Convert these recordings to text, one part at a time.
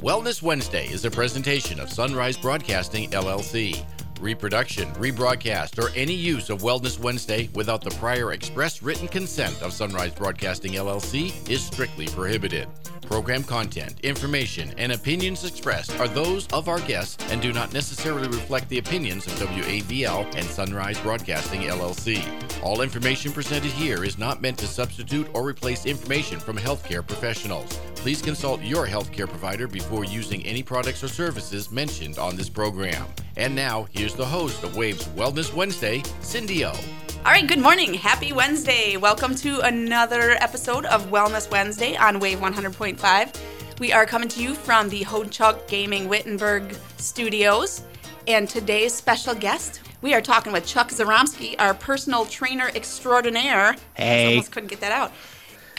Wellness Wednesday is a presentation of Sunrise Broadcasting LLC. Reproduction, rebroadcast, or any use of Wellness Wednesday without the prior express written consent of Sunrise Broadcasting LLC is strictly prohibited. Program content, information, and opinions expressed are those of our guests and do not necessarily reflect the opinions of WAVL and Sunrise Broadcasting LLC. All information presented here is not meant to substitute or replace information from healthcare professionals. Please consult your healthcare provider before using any products or services mentioned on this program. And now, here's the host of Wave's Wellness Wednesday, Cindy O. All right, good morning. Happy Wednesday. Welcome to another episode of Wellness Wednesday on Wave 100.5. We are coming to you from the Ho-Chunk Gaming Wittenberg studios. And today's special guest, we are talking with Chuck Zoromski, our personal trainer extraordinaire. Hey. Almost couldn't get that out.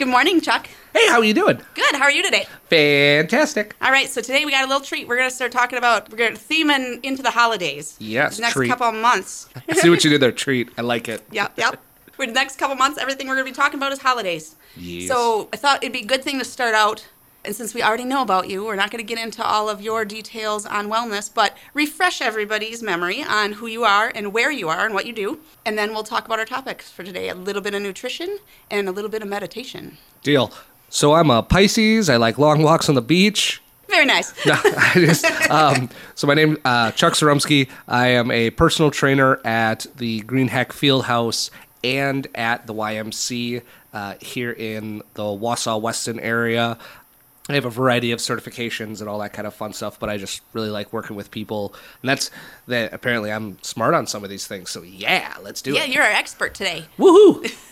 Good morning, Chuck. Hey, how are you doing? Good. How are you today? Fantastic. All right, so today we got a little treat. We're going to start talking about, we're going to theme in into the holidays. Yes, The next treat. couple of months. I see what you did there, treat. I like it. Yep, yep. For the next couple months, everything we're going to be talking about is holidays. Yes. So I thought it'd be a good thing to start out. And since we already know about you, we're not going to get into all of your details on wellness, but refresh everybody's memory on who you are and where you are and what you do. And then we'll talk about our topics for today a little bit of nutrition and a little bit of meditation. Deal. So I'm a Pisces. I like long walks on the beach. Very nice. No, I just, um, so my name uh, Chuck Zoromski. I am a personal trainer at the Greenheck Field House and at the YMC uh, here in the Wausau Weston area. I have a variety of certifications and all that kind of fun stuff, but I just really like working with people, and that's that. Apparently, I'm smart on some of these things. So yeah, let's do yeah, it. Yeah, you're our expert today. Woohoo!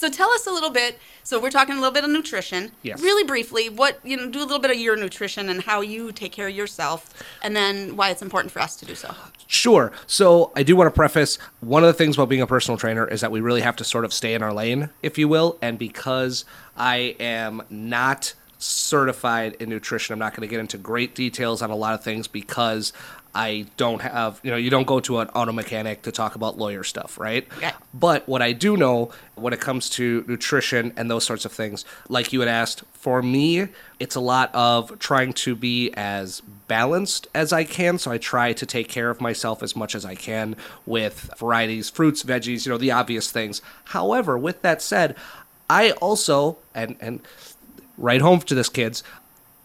So tell us a little bit. So we're talking a little bit of nutrition. Yes. Really briefly, what you know, do a little bit of your nutrition and how you take care of yourself, and then why it's important for us to do so. Sure. So I do want to preface one of the things about being a personal trainer is that we really have to sort of stay in our lane, if you will. And because I am not certified in nutrition, I'm not going to get into great details on a lot of things because I don't have, you know, you don't go to an auto mechanic to talk about lawyer stuff, right? Yeah. But what I do know when it comes to nutrition and those sorts of things, like you had asked, for me, it's a lot of trying to be as balanced as I can. So I try to take care of myself as much as I can with varieties, fruits, veggies, you know, the obvious things. However, with that said, I also, and, and right home to this, kids,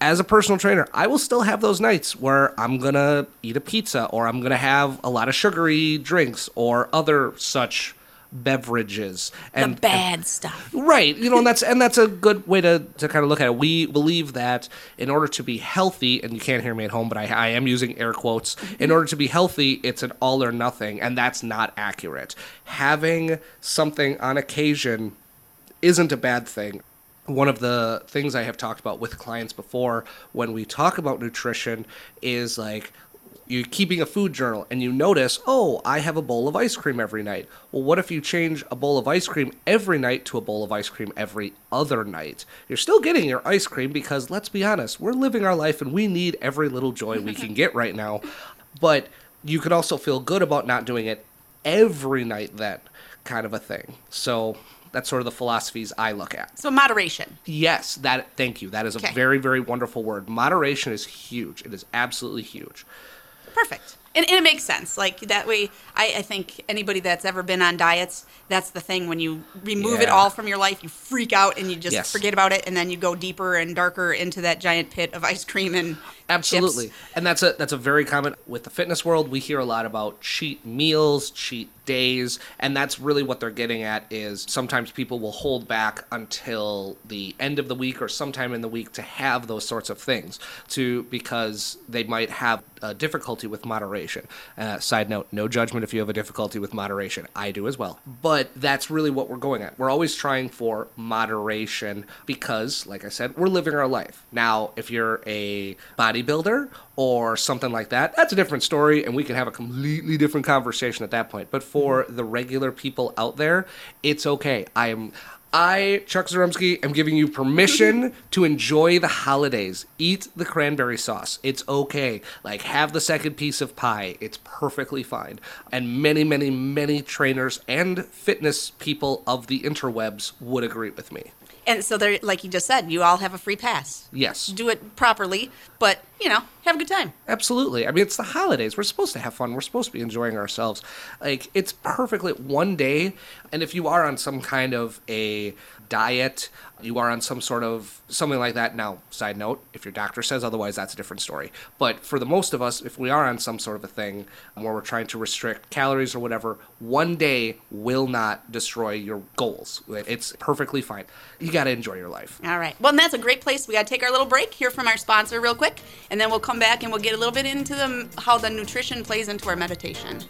as a personal trainer, I will still have those nights where I'm gonna eat a pizza or I'm gonna have a lot of sugary drinks or other such beverages. And the bad stuff. Right, you know, and that's and that's a good way to, to kind of look at it. We believe that in order to be healthy, and you can't hear me at home, but I, I am using air quotes. Mm-hmm. In order to be healthy, it's an all or nothing, and that's not accurate. Having something on occasion isn't a bad thing. One of the things I have talked about with clients before when we talk about nutrition is like you're keeping a food journal and you notice, oh, I have a bowl of ice cream every night. Well, what if you change a bowl of ice cream every night to a bowl of ice cream every other night? You're still getting your ice cream because let's be honest, we're living our life and we need every little joy we can get right now. But you could also feel good about not doing it every night then, kind of a thing. So that's sort of the philosophies I look at. So moderation. Yes, that thank you. That is a Okay. very, very wonderful word. Moderation is huge. It is absolutely huge. Perfect. And, and it makes sense. Like that way, I, I think anybody that's ever been on diets, that's the thing. When you remove it all from your life, you freak out and you just Yes. forget about it, and then you go deeper and darker into that giant pit of ice cream and Absolutely. chips. And that's a that's a very common with the fitness world. We hear a lot about cheat meals, cheat days, and that's really what they're getting at is sometimes people will hold back until the end of the week or sometime in the week to have those sorts of things to because they might have a difficulty with moderation. Uh, side note, no judgment if you have a difficulty with moderation. I do as well. But that's really what we're going at. We're always trying for moderation because, like I said, we're living our life. Now, if you're a bodybuilder or something like that, that's a different story, and we can have a completely different conversation at that point. But for mm-hmm. the regular people out there, it's okay. I am. I, Chuck Zoromski, am giving you permission to enjoy the holidays. Eat the cranberry sauce. It's okay. Like, have the second piece of pie. It's perfectly fine. And many, many, many trainers and fitness people of the interwebs would agree with me. And so they're like you just said, you all have a free pass. Yes. Do it properly, but you know, have a good time. Absolutely. I mean, it's the holidays. We're supposed to have fun. We're supposed to be enjoying ourselves. Like, it's perfectly one day. And if you are on some kind of a diet, you are on some sort of something like that. Now, side note, if your doctor says otherwise, that's a different story. But for the most of us, if we are on some sort of a thing where we're trying to restrict calories or whatever, one day will not destroy your goals. It's perfectly fine. You got to enjoy your life. All right. Well, and that's a great place. We got to take our little break, hear from our sponsor real quick, and then we'll come back and we'll get a little bit into the, how the nutrition plays into our meditation.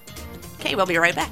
Okay, we'll be right back.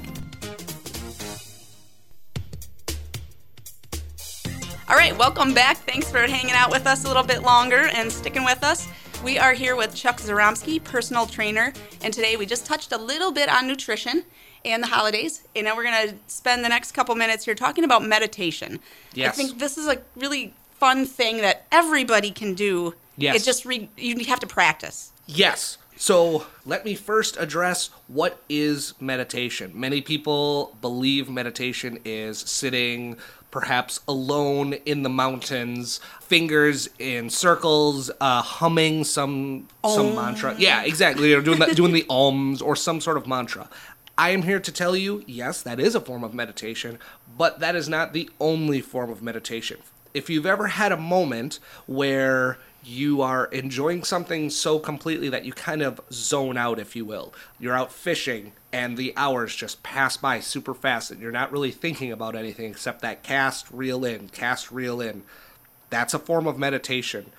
All right, welcome back. Thanks for hanging out with us a little bit longer and sticking with us. We are here with Chuck Zoromski, personal trainer, and today we just touched a little bit on nutrition and the holidays, and now we're going to spend the next couple minutes here talking about meditation. Yes. I think this is a really fun thing that everybody can do. Yes. It just re- you have to practice. Yes. So let me first address what is meditation. Many people believe meditation is sitting perhaps alone in the mountains, fingers in circles, uh, humming some some mantra. Yeah, exactly. You know, doing that, doing the alms or some sort of mantra. I am here to tell you, yes, that is a form of meditation, but that is not the only form of meditation. If you've ever had a moment where you are enjoying something so completely that you kind of zone out, if you will. You're out fishing and the hours just pass by super fast and you're not really thinking about anything except that cast, reel in, cast, reel in. That's a form of meditation.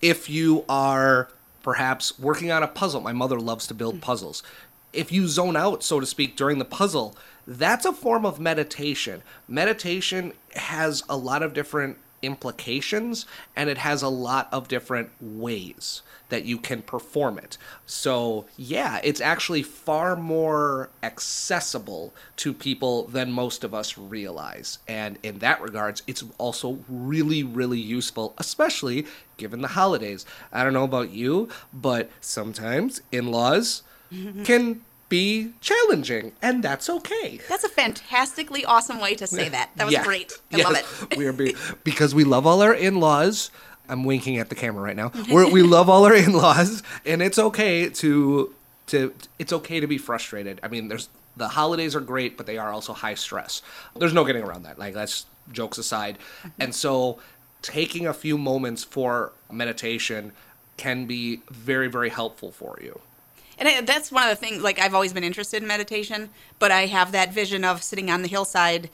If you are perhaps working on a puzzle, my mother loves to build puzzles. If you zone out, so to speak, during the puzzle, that's a form of meditation. Meditation has a lot of different implications and it has a lot of different ways that you can perform it. So, yeah, it's actually far more accessible to people than most of us realize. And in that regards, it's also really really useful, especially given the holidays. I don't know about you, but sometimes in-laws can be challenging, and that's okay. That's a fantastically awesome way to say that. That was Yeah. great. I Yes. love it. we are be- because we love all our in-laws. I'm winking at the camera right now. We're, we love all our in-laws, and it's okay to to it's okay to be frustrated. I mean, there's the holidays are great, but they are also high stress. There's no getting around that. Like that's jokes aside, mm-hmm. and so taking a few moments for meditation can be very very helpful for you. And I, that's one of the things, like, I've always been interested in meditation, but I have that vision of sitting on the hillside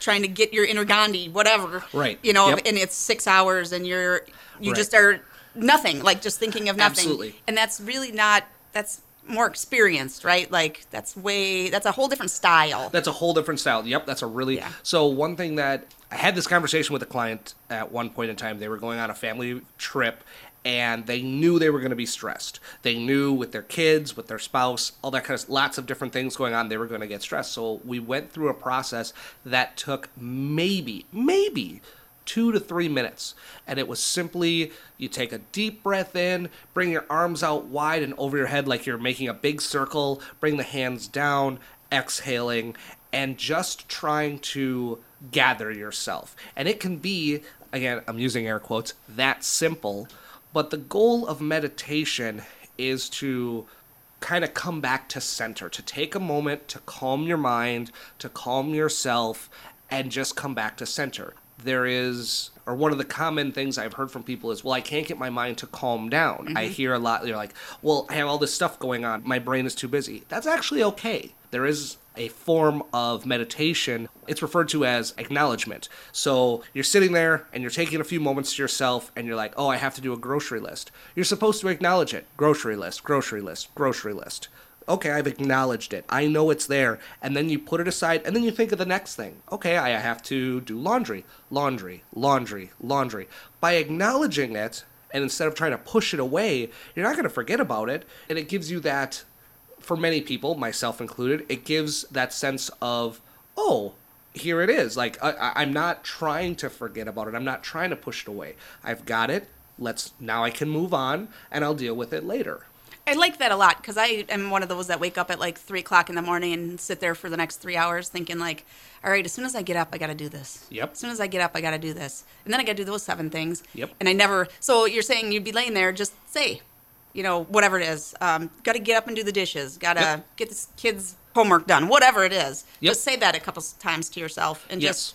trying to get your inner Gandhi, whatever. Right. You know, Yep. and it's six hours and you're, you Right. just are nothing, like just thinking of nothing. Absolutely. And that's really not, that's more experienced, right? Like, that's way, that's a whole different style. That's a whole different style. Yep, that's a really Yeah. so one thing that I had this conversation with a client at one point in time. They were going on a family trip and they knew they were going to be stressed. They knew with their kids, with their spouse, all that kind of lots of different things going on, they were going to get stressed. So we went through a process that took maybe, maybe two to three minutes. And it was simply you take a deep breath in, bring your arms out wide and over your head like you're making a big circle, bring the hands down, exhaling, and just trying to gather yourself. And it can be, again, I'm using air quotes, that simple. But the goal of meditation is to kind of come back to center, to take a moment to calm your mind, to calm yourself, and just come back to center. There is, or one of the common things I've heard from people is, well, I can't get my mind to calm down. I mm-hmm. hear a lot, they're like, well, I have all this stuff going on. My brain is too busy. That's actually okay. There is a form of meditation. It's referred to as acknowledgement. So you're sitting there and you're taking a few moments to yourself and you're like, oh, I have to do a grocery list. You're supposed to acknowledge it. Grocery list, grocery list, grocery list. Okay, I've acknowledged it. I know it's there. And then you put it aside and then you think of the next thing. Okay, I have to do laundry, laundry, laundry, laundry. By acknowledging it, and instead of trying to push it away, you're not going to forget about it. And it gives you that for many people, myself included, it gives that sense of, oh, here it is. Like I, I'm not trying to forget about it. I'm not trying to push it away. I've got it. Let's now I can move on, and I'll deal with it later. I like that a lot because I am one of those that wake up at like three o'clock in the morning and sit there for the next three hours thinking like, all right, as soon as I get up, I got to do this. Yep. As soon as I get up, I got to do this, and then I got to do those seven things. Yep. And I never. So you're saying you'd be laying there, just say, you know, whatever it is. Um, got to get up and do the dishes. Got to Yep. get this kid's homework done. Whatever it is. Yep. Just say that a couple times to yourself and Yes. just,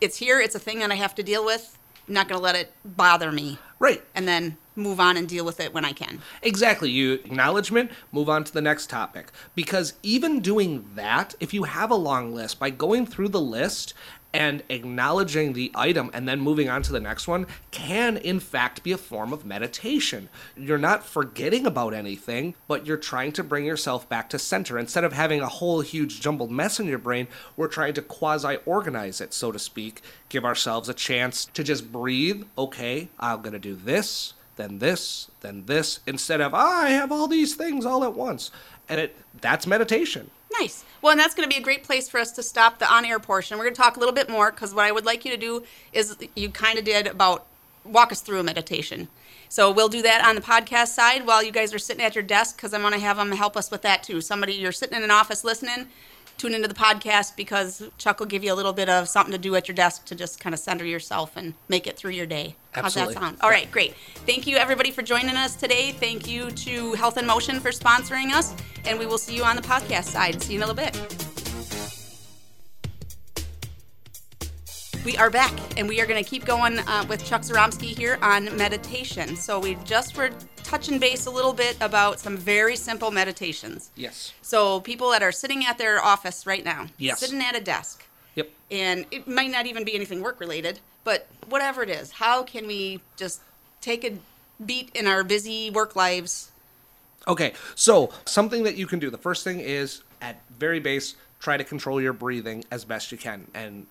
it's here. It's a thing that I have to deal with. I'm not going to let it bother me. Right. And then move on and deal with it when I can. Exactly. You acknowledgement, move on to the next topic. Because even doing that, if you have a long list, by going through the list and acknowledging the item and then moving on to the next one can in fact be a form of meditation. You're not forgetting about anything, but you're trying to bring yourself back to center. Instead of having a whole huge jumbled mess in your brain, we're trying to quasi organize it, so to speak, give ourselves a chance to just breathe. Okay, I'm going to do this then this, then this, instead of "Ah, I have all these things all at once. And it that's meditation. Nice. Well, and that's going to be a great place for us to stop the on air portion. We're going to talk a little bit more because what I would like you to do is you kind of did about walk us through a meditation. So we'll do that on the podcast side while you guys are sitting at your desk because I want to have them help us with that too. Somebody, you're sitting in an office listening, tune into the podcast because Chuck will give you a little bit of something to do at your desk to just kind of center yourself and make it through your day. Absolutely. How's that sound? All right, great. Thank you everybody for joining us today. Thank you to Health in Motion for sponsoring us, and we will see you on the podcast side. See you in a little bit. We are back, and we are going to keep going uh, with Chuck Zoromski here on meditation. So we just were touching base a little bit about some very simple meditations. Yes. So people that are sitting at their office right now, Yes. sitting at a desk, Yep. and it might not even be anything work related, but whatever it is, how can we just take a beat in our busy work lives? Okay, so something that you can do. The first thing is at very base, try to control your breathing as best you can. And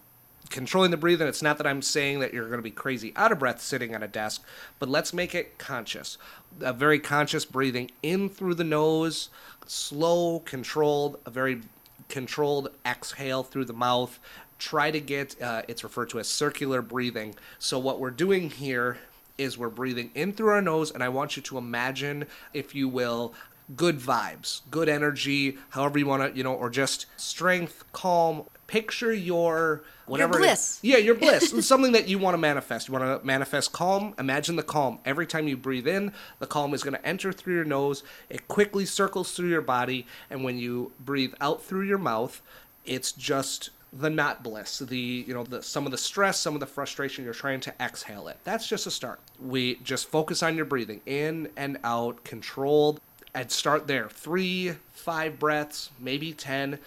controlling the breathing, it's not that I'm saying that you're going to be crazy out of breath sitting at a desk, but let's make it conscious. A very conscious breathing in through the nose, slow, controlled, a very controlled exhale through the mouth. Try to get, uh, it's referred to as circular breathing. So, what we're doing here is we're breathing in through our nose, and I want you to imagine, if you will, good vibes, good energy, however you want to, you know, or just strength, calm. Picture your whatever. it is- bliss. Yeah, your bliss. Something that you want to manifest. You want to manifest calm. Imagine the calm. Every time you breathe in, the calm is going to enter through your nose. It quickly circles through your body, and when you breathe out through your mouth, it's just the not bliss the you know the some of the stress some of the frustration you're trying to exhale it that's just a start we just focus on your breathing in and out controlled and start there three five breaths maybe ten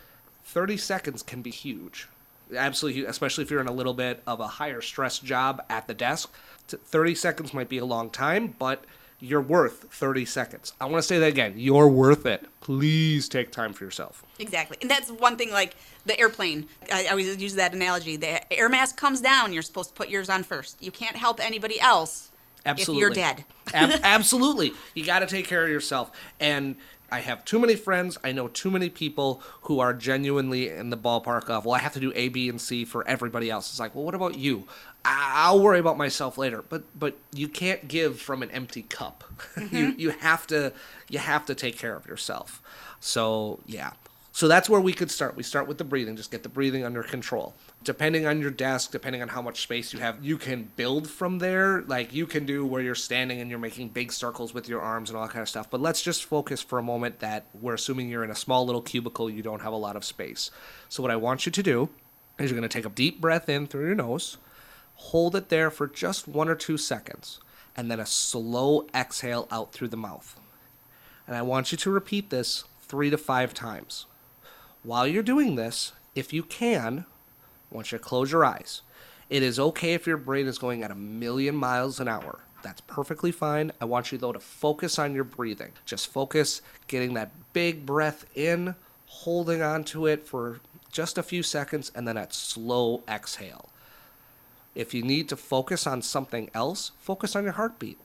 30 seconds can be huge absolutely huge, especially if you're in a little bit of a higher stress job at the desk 30 seconds might be a long time but you're worth 30 seconds i want to say that again you're worth it please take time for yourself Exactly. And that's one thing like the airplane. I, always use that analogy. The air mask comes down, you're supposed to put yours on first. You can't help anybody else Absolutely. if you're dead. Ab- absolutely. You got to take care of yourself. And I have too many friends. I know too many people who are genuinely in the ballpark of, well, I have to do A, B, and C for everybody else. It's like, well, what about you? I'll worry about myself later. But but you can't give from an empty cup. you mm-hmm. you have to you have to take care of yourself. So yeah. So that's where we could start. We start with the breathing, just get the breathing under control. Depending on your desk, depending on how much space you have, you can build from there. Like you can do where you're standing and you're making big circles with your arms and all that kind of stuff. But let's just focus for a moment that we're assuming you're in a small little cubicle, you don't have a lot of space. So what I want you to do is you're going to take a deep breath in through your nose, hold it there for just one or two seconds, and then a slow exhale out through the mouth. And I want you to repeat this three to five times. While you're doing this, if you can, I want you to close your eyes. It is okay if your brain is going at a million miles an hour. That's perfectly fine. I want you, though, to focus on your breathing. Just focus getting that big breath in, holding on to it for just a few seconds, and then that slow exhale. If you need to focus on something else, focus on your heartbeat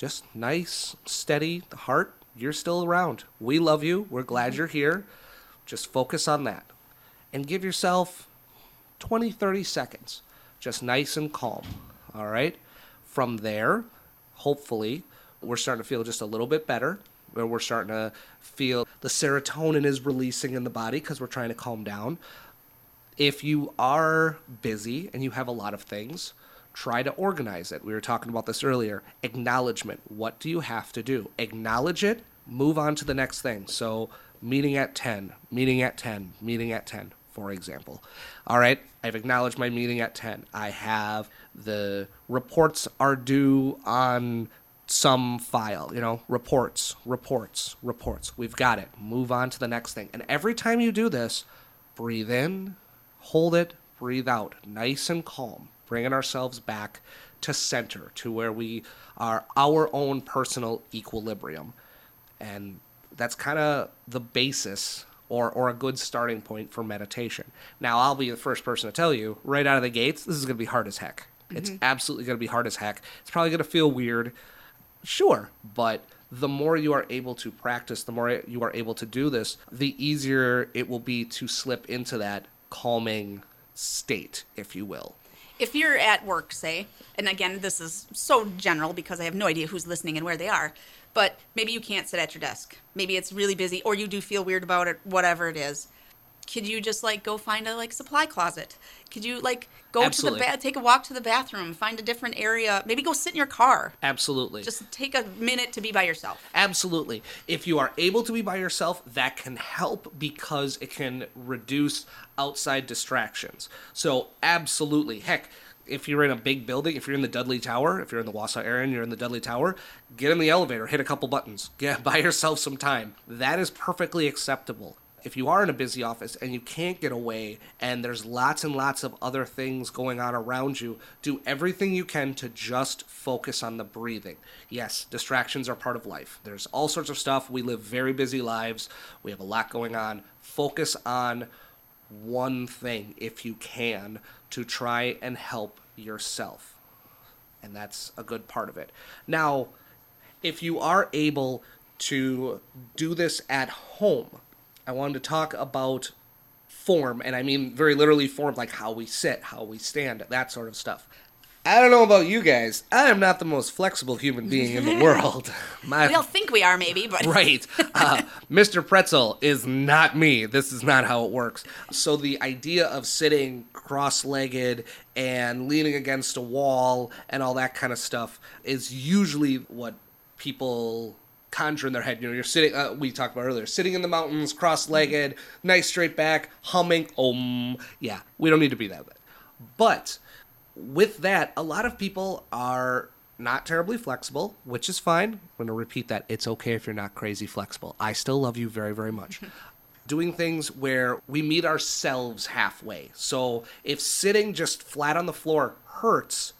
just nice, steady. The heart, you're still around. We love you. We're glad you're here. Just focus on that. And give yourself 20, 30 seconds. Just nice and calm. All right? From there, hopefully, we're starting to feel just a little bit better. we're starting to feel the serotonin is releasing in the body because we're trying to calm down. If you are busy and you have a lot of things, try to organize it. We were talking about this earlier. Acknowledgement. What do you have to do? Acknowledge it, move on to the next thing. So, meeting at 10, meeting at 10, meeting at 10, for example. All right, I've acknowledged my meeting at 10. I have the reports are due on some file, you know, reports, reports, reports. We've got it. Move on to the next thing. And every time you do this, breathe in, hold it, breathe out, nice and calm, bringing ourselves back to center, to where we are our own personal equilibrium. And that's kind of the basis or, or a good starting point for meditation. Now, I'll be the first person to tell you right out of the gates, this is going to be hard as heck. It's mm-hmm. absolutely going to be hard as heck. It's probably going to feel weird. Sure, but the more you are able to practice, the more you are able to do this, the easier it will be to slip into that calming state, if you will. If you're at work, say, and again, this is so general because I have no idea who's listening and where they are, but maybe you can't sit at your desk. Maybe it's really busy or you do feel weird about it, whatever it is. Could you just like go find a like supply closet? Could you like go Absolutely. to the ba- take a walk to the bathroom, find a different area, maybe go sit in your car. Absolutely. Just take a minute to be by yourself. Absolutely. If you are able to be by yourself, that can help because it can reduce outside distractions. So, absolutely. Heck, if you're in a big building, if you're in the Dudley Tower, if you're in the Wausau area and you're in the Dudley Tower, get in the elevator, hit a couple buttons, get buy yourself some time. That is perfectly acceptable. If you are in a busy office and you can't get away and there's lots and lots of other things going on around you, do everything you can to just focus on the breathing. Yes, distractions are part of life. There's all sorts of stuff. We live very busy lives. We have a lot going on. Focus on one thing if you can to try and help yourself. And that's a good part of it. Now, if you are able to do this at home, I wanted to talk about form, and I mean very literally form, like how we sit, how we stand, that sort of stuff. I don't know about you guys. I am not the most flexible human being in the world. My We don't think we are, maybe, but right. Uh, Mr. Pretzel is not me. This is not how it works. So the idea of sitting cross-legged and leaning against a wall and all that kind of stuff is usually what people conjure in their head. You know, you're sitting. Uh, we talked about earlier, sitting in the mountains, cross-legged, nice straight back, humming. Om. Yeah, we don't need to be that. But with that, a lot of people are not terribly flexible, which is fine. I'm going to repeat that. It's okay if you're not crazy flexible. I still love you very, very much. Doing things where we meet ourselves halfway. So if sitting just flat on the floor hurts,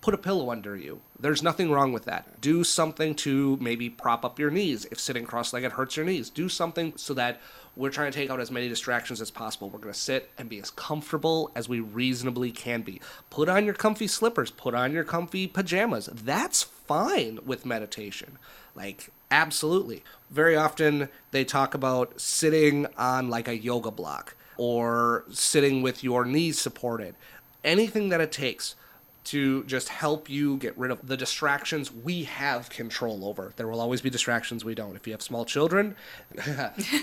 put a pillow under you. There's nothing wrong with that. Do something to maybe prop up your knees. If sitting cross legged hurts your knees, do something so that we're trying to take out as many distractions as possible. We're going to sit and be as comfortable as we reasonably can be. Put on your comfy slippers, put on your comfy pajamas. That's fine with meditation. Like, absolutely. Very often they talk about sitting on like a yoga block or sitting with your knees supported. Anything that it takes to just help you get rid of the distractions we have control over. There will always be distractions we don't. If you have small children,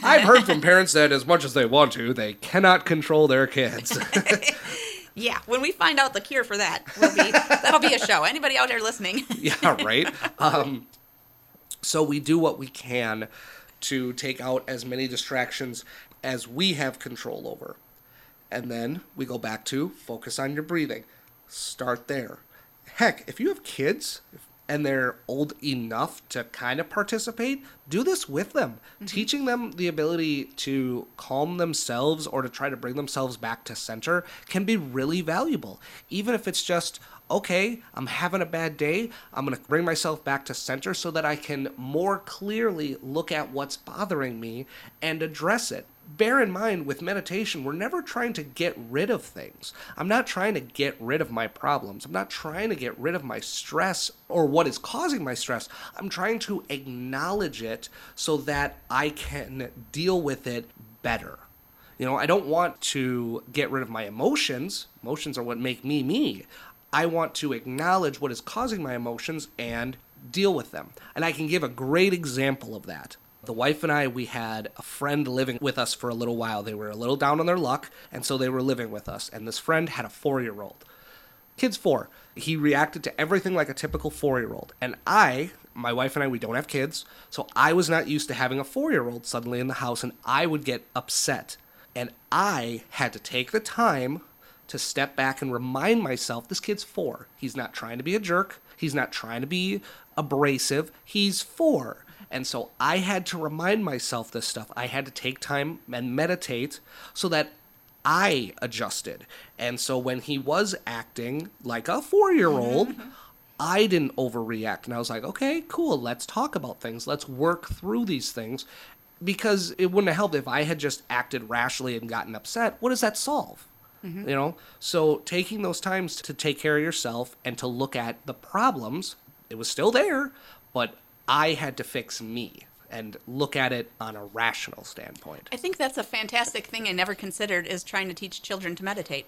I've heard from parents that as much as they want to, they cannot control their kids. yeah, when we find out the cure for that, we'll be, that'll be a show. Anybody out there listening? yeah, right. Um, so we do what we can to take out as many distractions as we have control over. And then we go back to focus on your breathing. Start there. Heck, if you have kids and they're old enough to kind of participate, do this with them. Mm-hmm. Teaching them the ability to calm themselves or to try to bring themselves back to center can be really valuable. Even if it's just, okay, I'm having a bad day. I'm going to bring myself back to center so that I can more clearly look at what's bothering me and address it. Bear in mind with meditation, we're never trying to get rid of things. I'm not trying to get rid of my problems. I'm not trying to get rid of my stress or what is causing my stress. I'm trying to acknowledge it so that I can deal with it better. You know, I don't want to get rid of my emotions. Emotions are what make me me. I want to acknowledge what is causing my emotions and deal with them. And I can give a great example of that. The wife and I, we had a friend living with us for a little while. They were a little down on their luck, and so they were living with us. And this friend had a four year old. Kid's four. He reacted to everything like a typical four year old. And I, my wife and I, we don't have kids, so I was not used to having a four year old suddenly in the house, and I would get upset. And I had to take the time to step back and remind myself this kid's four. He's not trying to be a jerk, he's not trying to be abrasive, he's four. And so I had to remind myself this stuff. I had to take time and meditate so that I adjusted. And so when he was acting like a four year old, mm-hmm. I didn't overreact. And I was like, okay, cool, let's talk about things. Let's work through these things. Because it wouldn't have helped if I had just acted rashly and gotten upset. What does that solve? Mm-hmm. You know? So taking those times to take care of yourself and to look at the problems, it was still there, but I had to fix me and look at it on a rational standpoint. I think that's a fantastic thing I never considered is trying to teach children to meditate.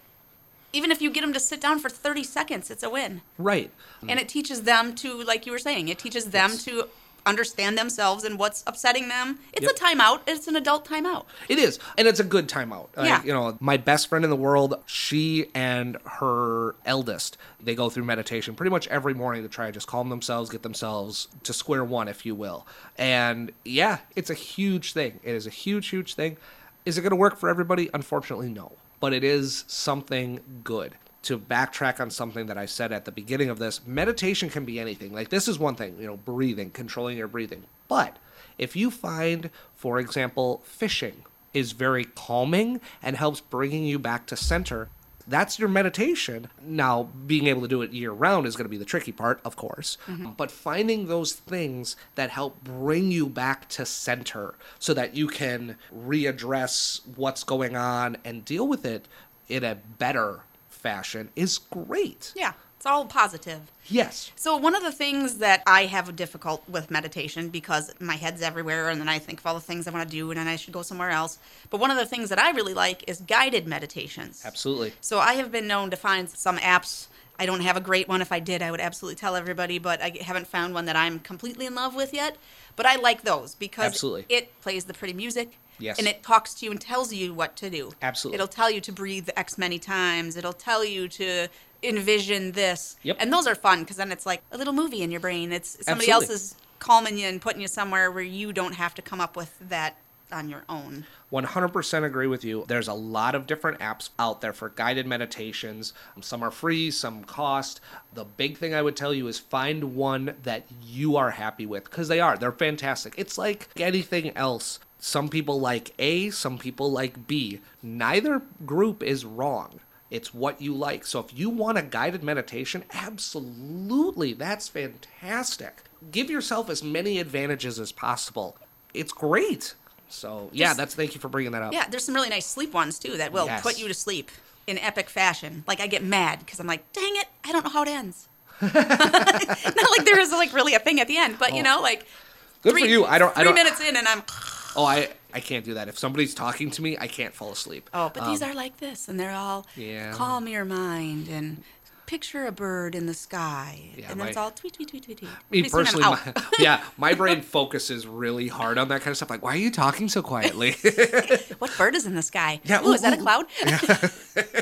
Even if you get them to sit down for 30 seconds, it's a win. Right. And it teaches them to, like you were saying, it teaches them Yes. to understand themselves and what's upsetting them. It's Yep. a timeout. It's an adult timeout. It is, and it's a good timeout. Like, Yeah. you know, my best friend in the world, she and her eldest, they go through meditation pretty much every morning to try to just calm themselves, get themselves to square one, if you will. And yeah, it's a huge thing. It is a huge, huge thing. Is it going to work for everybody? Unfortunately, no. But it is something good. To backtrack on something that I said at the beginning of this, meditation can be anything. Like, this is one thing, you know, breathing, controlling your breathing. But if you find, for example, fishing is very calming and helps bringing you back to center, that's your meditation. Now, being able to do it year round is going to be the tricky part, of course. Mm-hmm. But finding those things that help bring you back to center so that you can readdress what's going on and deal with it in a better fashion is great. Yeah, it's all positive. Yes. So one of the things that I have difficult with meditation because my head's everywhere and then I think of all the things I want to do and then I should go somewhere else. But one of the things that I really like is guided meditations. Absolutely. So I have been known to find some apps. I don't have a great one. If I did, I would absolutely tell everybody, but I haven't found one that I'm completely in love with yet. But I like those because Absolutely. it plays the pretty music. Yes. And it talks to you and tells you what to do. Absolutely. It'll tell you to breathe X many times. It'll tell you to envision this. Yep. And those are fun because then it's like a little movie in your brain. It's somebody Absolutely. else is calming you and putting you somewhere where you don't have to come up with that on your own. 100% agree with you. There's a lot of different apps out there for guided meditations. Some are free, some cost. The big thing I would tell you is find one that you are happy with because they are. They're fantastic. It's like anything else. Some people like A, some people like B. Neither group is wrong. It's what you like. So if you want a guided meditation, absolutely, that's fantastic. Give yourself as many advantages as possible. It's great. So yeah, Just- that's thank you for bringing that up. Yeah, there's some really nice sleep ones too that will Yes. put you to sleep in epic fashion. Like I get mad because I'm like, dang it, I don't know how it ends. Not like there is like really a thing at the end, but you know, like Oh. Good three, for you. I don't. I three don't. minutes in and I'm Oh, I I can't do that. If somebody's talking to me, I can't fall asleep. oh, but these Um, are like this, and they're all Yeah. calm your mind and picture a bird in the sky, Yeah, and then it's all tweet tweet tweet tweet tweet. me Pretty soon I'm personally, my, yeah, my brain focuses really hard on that kind of stuff. Like, why are you talking so quietly? what bird is in the sky? Yeah, Ooh, is ooh, that a cloud?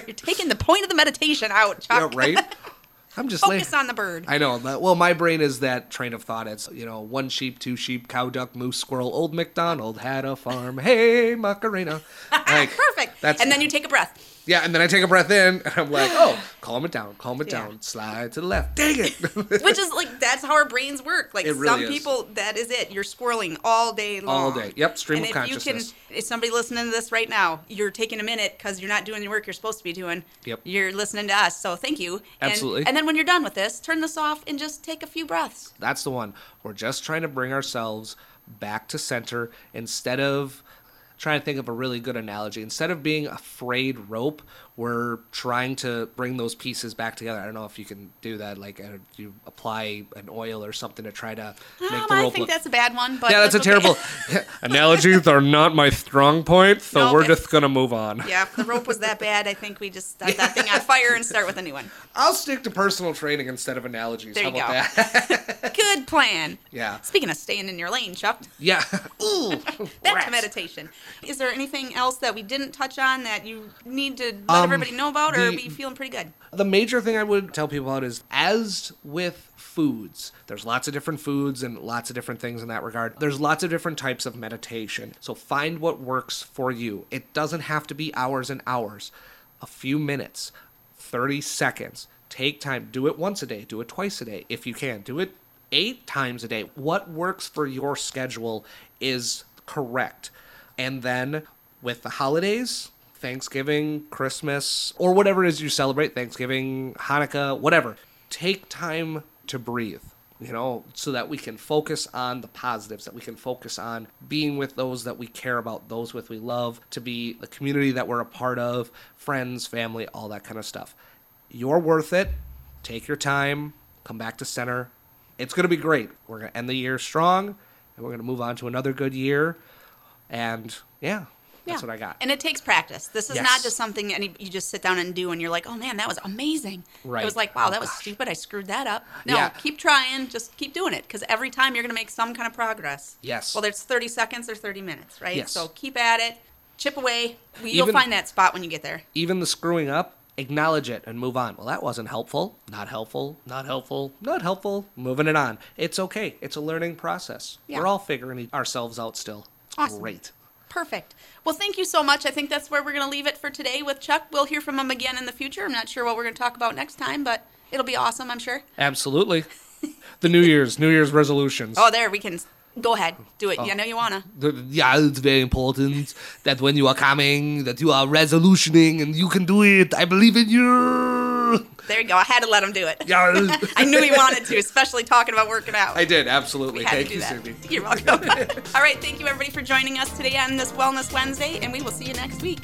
You're taking the point of the meditation out, yeah, right. I'm just like, Focus on the bird. I know. Well, my brain is that train of thought. It's you know, one sheep, two sheep, cow, duck, moose, squirrel. Old MacDonald had a farm. Hey, Macarena. Like, Perfect. That's and then you take a breath. Yeah, and then I take a breath in, and I'm like, oh, calm it down, calm it Yeah. down, slide to the left. Dang it. Which is like that's how our brains work. Like It really some is. people, that is it. You're swirling all day long. All day. Yep, stream and of if you can, if somebody listening to this right now, you're taking a minute because you're not doing the work you're supposed to be doing. Yep. You're listening to us, so thank you. And- Absolutely. And then when you're done with this, turn this off and just take a few breaths. That's the one. We're just trying to bring ourselves back to center instead of trying to think of a really good analogy. Instead of being a frayed rope, we're trying to bring those pieces back together. I don't know if you can do that, like uh, you apply an oil or something to try to make Um, the I think look. that's a bad one. But yeah, that's, a okay. terrible. Analogies are not my strong point, so No, we're just gonna move on. Yeah, if the rope was that bad, I think we just start that thing on fire and start with a new one. I'll stick to personal training instead of analogies. There How you about go. that? Good plan. yeah. Speaking of staying in your lane, Chuck, Yeah. Ooh. back to meditation. Is there anything else that we didn't touch on that you need to let Um, everybody know about, or are the- we feeling pretty good? The major thing I would tell people about is as with foods, there's lots of different foods and lots of different things in that regard. There's lots of different types of meditation. So find what works for you. It doesn't have to be hours and hours. A few minutes, 30 seconds. Take time. Do it once a day. Do it twice a day if you can. Do it eight times a day. What works for your schedule is correct. And then with the holidays, Thanksgiving, Christmas, or whatever it is you celebrate, Thanksgiving, Hanukkah, whatever, take time to breathe, you know, so that we can focus on the positives, that we can focus on being with those that we care about, those with we love, to be the community that we're a part of, friends, family, all that kind of stuff. You're worth it. Take your time, come back to center. It's going to be great. We're going to end the year strong, and we're going to move on to another good year. And yeah, that's Yeah. what I got. And it takes practice. This is Yes. not just something any, you just sit down and do and you're like, oh man, that was amazing. Right. It was like, wow, Oh, that was gosh. stupid. I screwed that up. No, Yeah. keep trying. Just keep doing it because every time you're going to make some kind of progress. Yes. Whether it's 30 seconds or 30 minutes, right? Yes. So keep at it. Chip away. You'll Even- find that spot when you get there. even the screwing up, acknowledge it and move on. Well, that wasn't helpful. Not helpful. Not helpful. Not helpful. Moving it on. It's okay. It's a learning process. Yeah. We're all figuring ourselves out still. Awesome. great. Perfect. Well, thank you so much. I think that's where we're going to leave it for today with Chuck. We'll hear from him again in the future. I'm not sure what we're going to talk about next time, but it'll be awesome, I'm sure. Absolutely. the New Year's, New Year's resolutions. Oh, there, we can go ahead. Do Oh. it. I know you want to. Yeah, it's very important that when you are coming, that you are resolutioning and you can do it. I believe in you. There you go. I had to let him do it. I knew he wanted to, especially talking about working out. I did, absolutely. We Thank you. Susie. You're welcome. All right, thank you everybody for joining us today on this Wellness Wednesday, and we will see you next week.